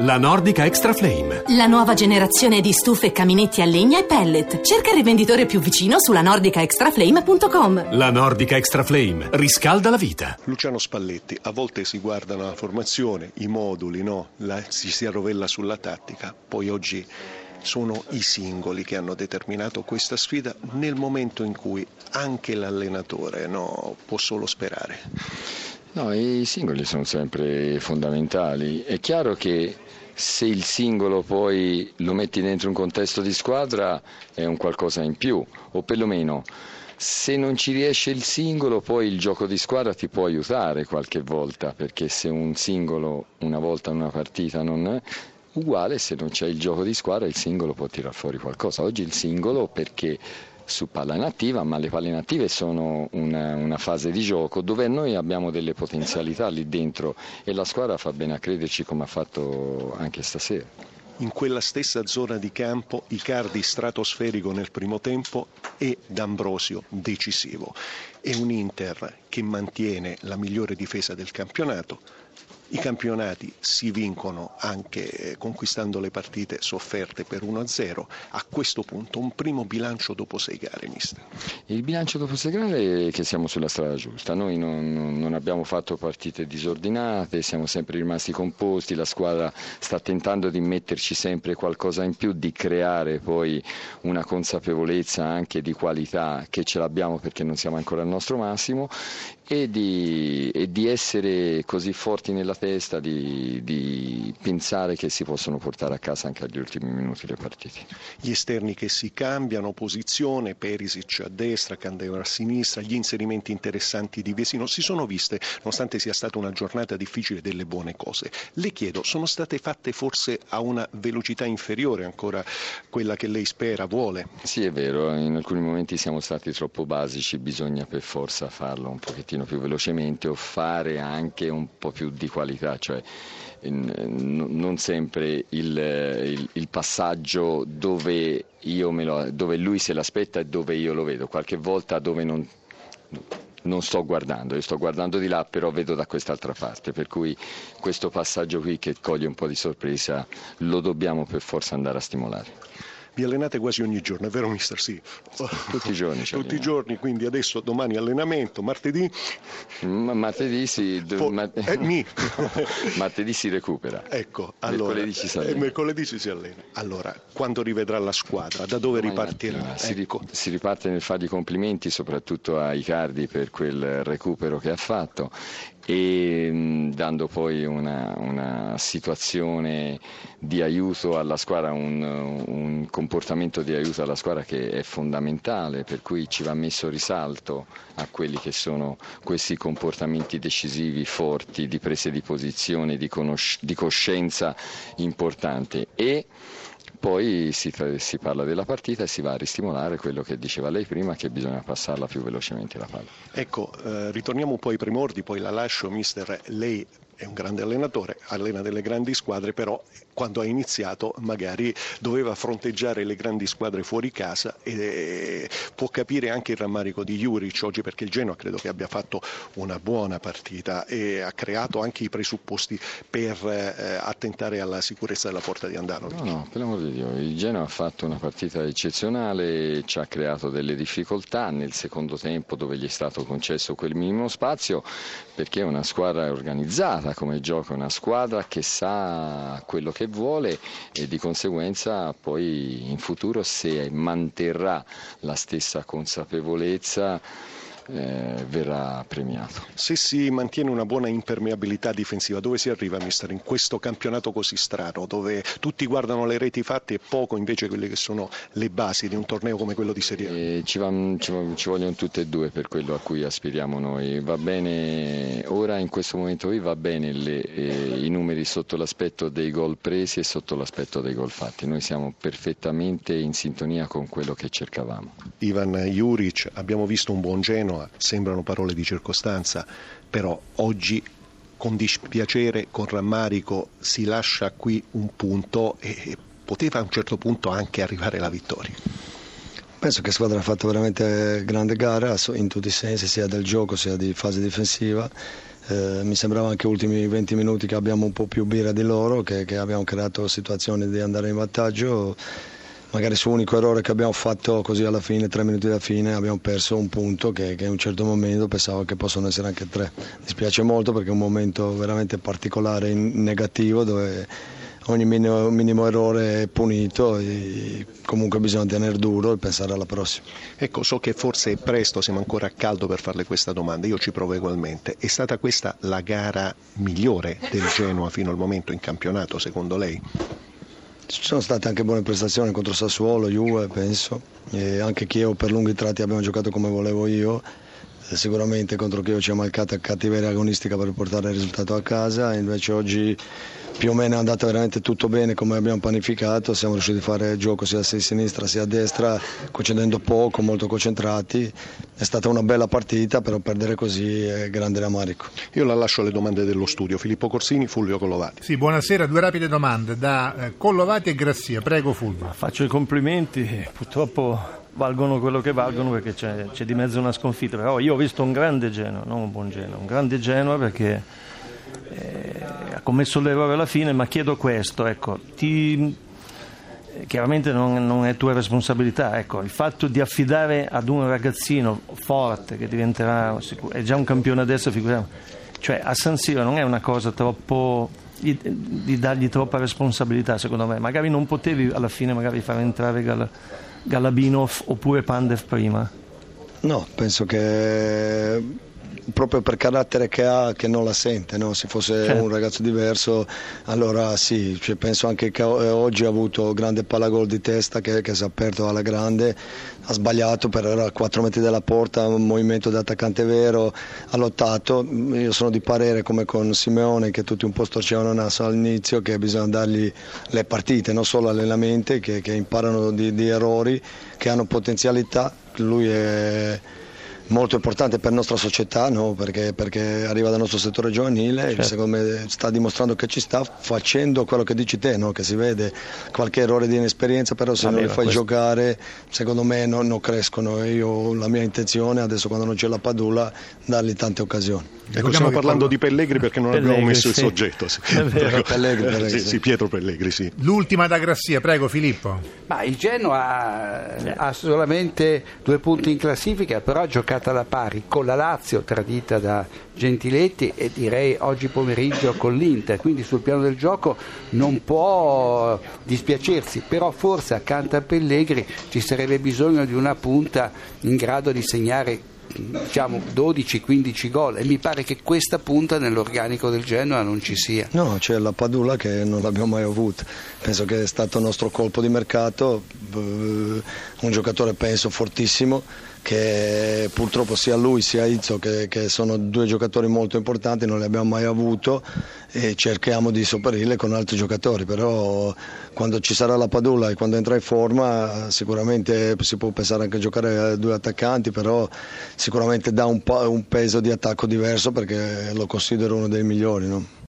La Nordica Extra Flame. La nuova generazione di stufe, caminetti a legna e pellet. Cerca il rivenditore più vicino sulla nordicaextraflame.com. La Nordica Extra Flame riscalda la vita. Luciano Spalletti, a volte si guardano la formazione, i moduli, no? La, si si arrovella sulla tattica, poi oggi sono i singoli che hanno determinato questa sfida nel momento in cui anche l'allenatore no, può solo sperare. No, i singoli sono sempre fondamentali. È chiaro che se il singolo poi lo metti dentro un contesto di squadra è un qualcosa in più, o perlomeno se non ci riesce il singolo poi il gioco di squadra ti può aiutare qualche volta, perché se un singolo una volta in una partita non è uguale, se non c'è il gioco di squadra il singolo può tirar fuori qualcosa. Oggi il singolo perché su palla inattiva, ma le palle inattive sono una, una, fase di gioco dove noi abbiamo delle potenzialità lì dentro e la squadra fa bene a crederci come ha fatto anche stasera. In quella stessa zona di campo Icardi stratosferico nel primo tempo e D'Ambrosio decisivo. È un Inter che mantiene la migliore difesa del campionato, i campionati si vincono anche eh, conquistando le partite sofferte per 1-0. A questo punto un primo bilancio dopo sei gare, mister. Il bilancio dopo sei gare è che siamo sulla strada giusta. Noi non, non abbiamo fatto partite disordinate, siamo sempre rimasti composti, la squadra sta tentando di metterci sempre qualcosa in più, di creare poi una consapevolezza anche di qualità che ce l'abbiamo perché non siamo ancora al nostro massimo e di, e di essere così forti nella testa di, di, pensare che si possono portare a casa anche agli ultimi minuti le partite. Gli esterni che si cambiano posizione, Perisic a destra, Candelo a sinistra, gli inserimenti interessanti di Vesino si sono viste, nonostante sia stata una giornata difficile, delle buone cose. Le chiedo, sono state fatte forse a una velocità inferiore ancora quella che lei spera, vuole? Sì, è vero, in alcuni momenti siamo stati troppo basici, bisogna per forza farlo un pochettino pochettino più velocemente o fare anche un po' più di qualità, cioè non sempre il, il, il passaggio dove, lo, dove, lui se l'aspetta e dove io lo vedo, qualche volta dove non, non sto guardando, io sto guardando di là però vedo da quest'altra parte, per cui questo passaggio qui che coglie un po' di sorpresa lo dobbiamo per forza andare a stimolare. Vi allenate quasi ogni giorno, è vero mister? Sì. Tutti i giorni. Tutti i giorni, quindi adesso domani allenamento, martedì? Ma martedì si... Po- ma- eh, martedì si recupera. Ecco, allora, mercoledì si allena. mercoledì si allena. Allora, quando rivedrà la squadra, da dove domani ripartirà? Mattina, ecco. si, si riparte nel fargli complimenti soprattutto a Icardi per quel recupero che ha fatto e mh, dando poi una, una, situazione di aiuto alla squadra, un, un, comportamento di aiuto alla squadra che è fondamentale, per cui ci va messo risalto a quelli che sono questi comportamenti decisivi, forti, di prese di posizione, di, conosc- di coscienza importante. E, poi si, si, parla della partita e si va a ristimolare quello che diceva lei prima, che bisogna passarla più velocemente la palla. Ecco, eh, ritorniamo un po' ai primordi, poi la lascio, mister. Lei è un grande allenatore, allena delle grandi squadre, però quando ha iniziato magari doveva fronteggiare le grandi squadre fuori casa e può capire anche il rammarico di Juric oggi perché il Genoa credo che abbia fatto una buona partita e ha creato anche i presupposti per eh, attentare alla sicurezza della porta di Andano. No, no, per l'amor di Dio, il Genoa ha fatto una partita eccezionale, ci ha creato delle difficoltà nel secondo tempo dove gli è stato concesso quel minimo spazio perché è una squadra organizzata organizzata come gioco, una squadra che sa quello che vuole e di conseguenza poi in futuro se manterrà la stessa consapevolezza eh, verrà premiato. Se si mantiene una buona impermeabilità difensiva, dove si arriva, mister, in questo campionato così strano, dove tutti guardano le reti fatte e poco invece quelle che sono le basi di un torneo come quello di Serie A? Eh, ci, va, ci, va, ci, vogliono tutte e due per quello a cui aspiriamo noi. Va bene, ora in questo momento qui va bene le, eh, i numeri sotto l'aspetto dei gol presi e sotto l'aspetto dei gol fatti. Noi siamo perfettamente in sintonia con quello che cercavamo. Ivan Juric, abbiamo visto un buon Genoa Genoa sembrano parole di circostanza, però oggi con dispiacere, con rammarico si lascia qui un punto e poteva a un certo punto anche arrivare la vittoria. Penso che la squadra ha fatto veramente grande gara in tutti i sensi, sia del gioco sia di fase difensiva. Eh, mi sembrava anche ultimi 20 minuti che abbiamo un po' più birra di loro, che, che abbiamo creato situazioni di andare in vantaggio magari su unico errore che abbiamo fatto così alla fine, tre minuti da fine, abbiamo perso un punto che, che in un certo momento pensavo che possono essere anche tre. Mi dispiace molto perché è un momento veramente particolare, negativo, dove ogni minimo, minimo, errore è punito e comunque bisogna tenere duro e pensare alla prossima. Ecco, so che forse è presto, siamo ancora a caldo per farle questa domanda, io ci provo ugualmente. È stata questa la gara migliore del Genoa fino al momento in campionato, secondo lei? Ci sono state anche buone prestazioni contro Sassuolo, Juve penso, e anche Chievo per lunghi tratti abbiamo giocato come volevo io, sicuramente contro Chievo ci ha mancato cattiveria agonistica per portare il risultato a casa, invece oggi più o meno è andato veramente tutto bene come abbiamo pianificato, siamo riusciti a fare gioco sia a sinistra sia a destra, concedendo poco, molto concentrati. È stata una bella partita, però perdere così è grande rammarico. Io la lascio alle domande dello studio. Filippo Corsini, Fulvio Collovati. Sì, buonasera, due rapide domande da eh, Collovati e Grassia. Prego Fulvio. Faccio i complimenti, purtroppo valgono quello che valgono perché c'è, c'è di mezzo una sconfitta, però io ho visto un grande Genoa, non un buon Genoa, un grande Genoa perché commesso l'errore alla fine, ma chiedo questo, ecco, ti, chiaramente non, non, è tua responsabilità, ecco, il fatto di affidare ad un ragazzino forte che diventerà, è già un campione adesso, figuriamo, cioè a San Siro non è una cosa troppo di, dargli troppa responsabilità secondo me, magari non potevi alla fine magari far entrare Gal, Galabinov oppure Pandev prima. No, penso che proprio per carattere che ha che non la sente, no? se fosse certo. un ragazzo diverso allora sì, cioè, penso anche che eh, oggi ha avuto grande palagol di testa che, che si è aperto alla grande, ha sbagliato per era a 4 metri dalla porta, un movimento di attaccante vero, ha lottato, io sono di parere come con Simeone che tutti un po' storcevano naso all'inizio che bisogna dargli le partite, non solo allenamenti che, che imparano di, di errori, che hanno potenzialità, lui è molto importante per la nostra società no? perché, perché, arriva dal nostro settore giovanile certo. e secondo me sta dimostrando che ci sta facendo quello che dici te, no? che si vede qualche errore di inesperienza, però se Vabbè, non li fai questo... giocare secondo me non, non crescono e io la mia intenzione adesso quando non c'è la Padula dargli tante occasioni. Ecco, stiamo parlando quando... di Pellegri perché non Pellegri, abbiamo messo sì. il soggetto. Sì. Pellegri, Pellegri, sì, sì, Pietro Pellegri, sì. L'ultima da Grassia, prego Filippo. Ma il Genoa ha solamente due punti in classifica, però ha giocato alla pari con la Lazio, tradita da Gentiletti, e direi oggi pomeriggio con l'Inter. Quindi sul piano del gioco non può dispiacersi, però forse accanto a Pellegri ci sarebbe bisogno di una punta in grado di segnare diciamo 12-15 gol e mi pare che questa punta nell'organico del Genoa non ci sia. No, c'è la Padula che non l'abbiamo mai avuta, penso che è stato il nostro colpo di mercato, eh, un giocatore penso fortissimo che purtroppo sia lui sia Izzo che, che, sono due giocatori molto importanti, non li abbiamo mai avuto e cerchiamo di sopperirle con altri giocatori, però quando ci sarà la Padula e quando entra in forma sicuramente si può pensare anche a giocare a due attaccanti, però sicuramente dà un, un peso di attacco diverso perché lo considero uno dei migliori. No?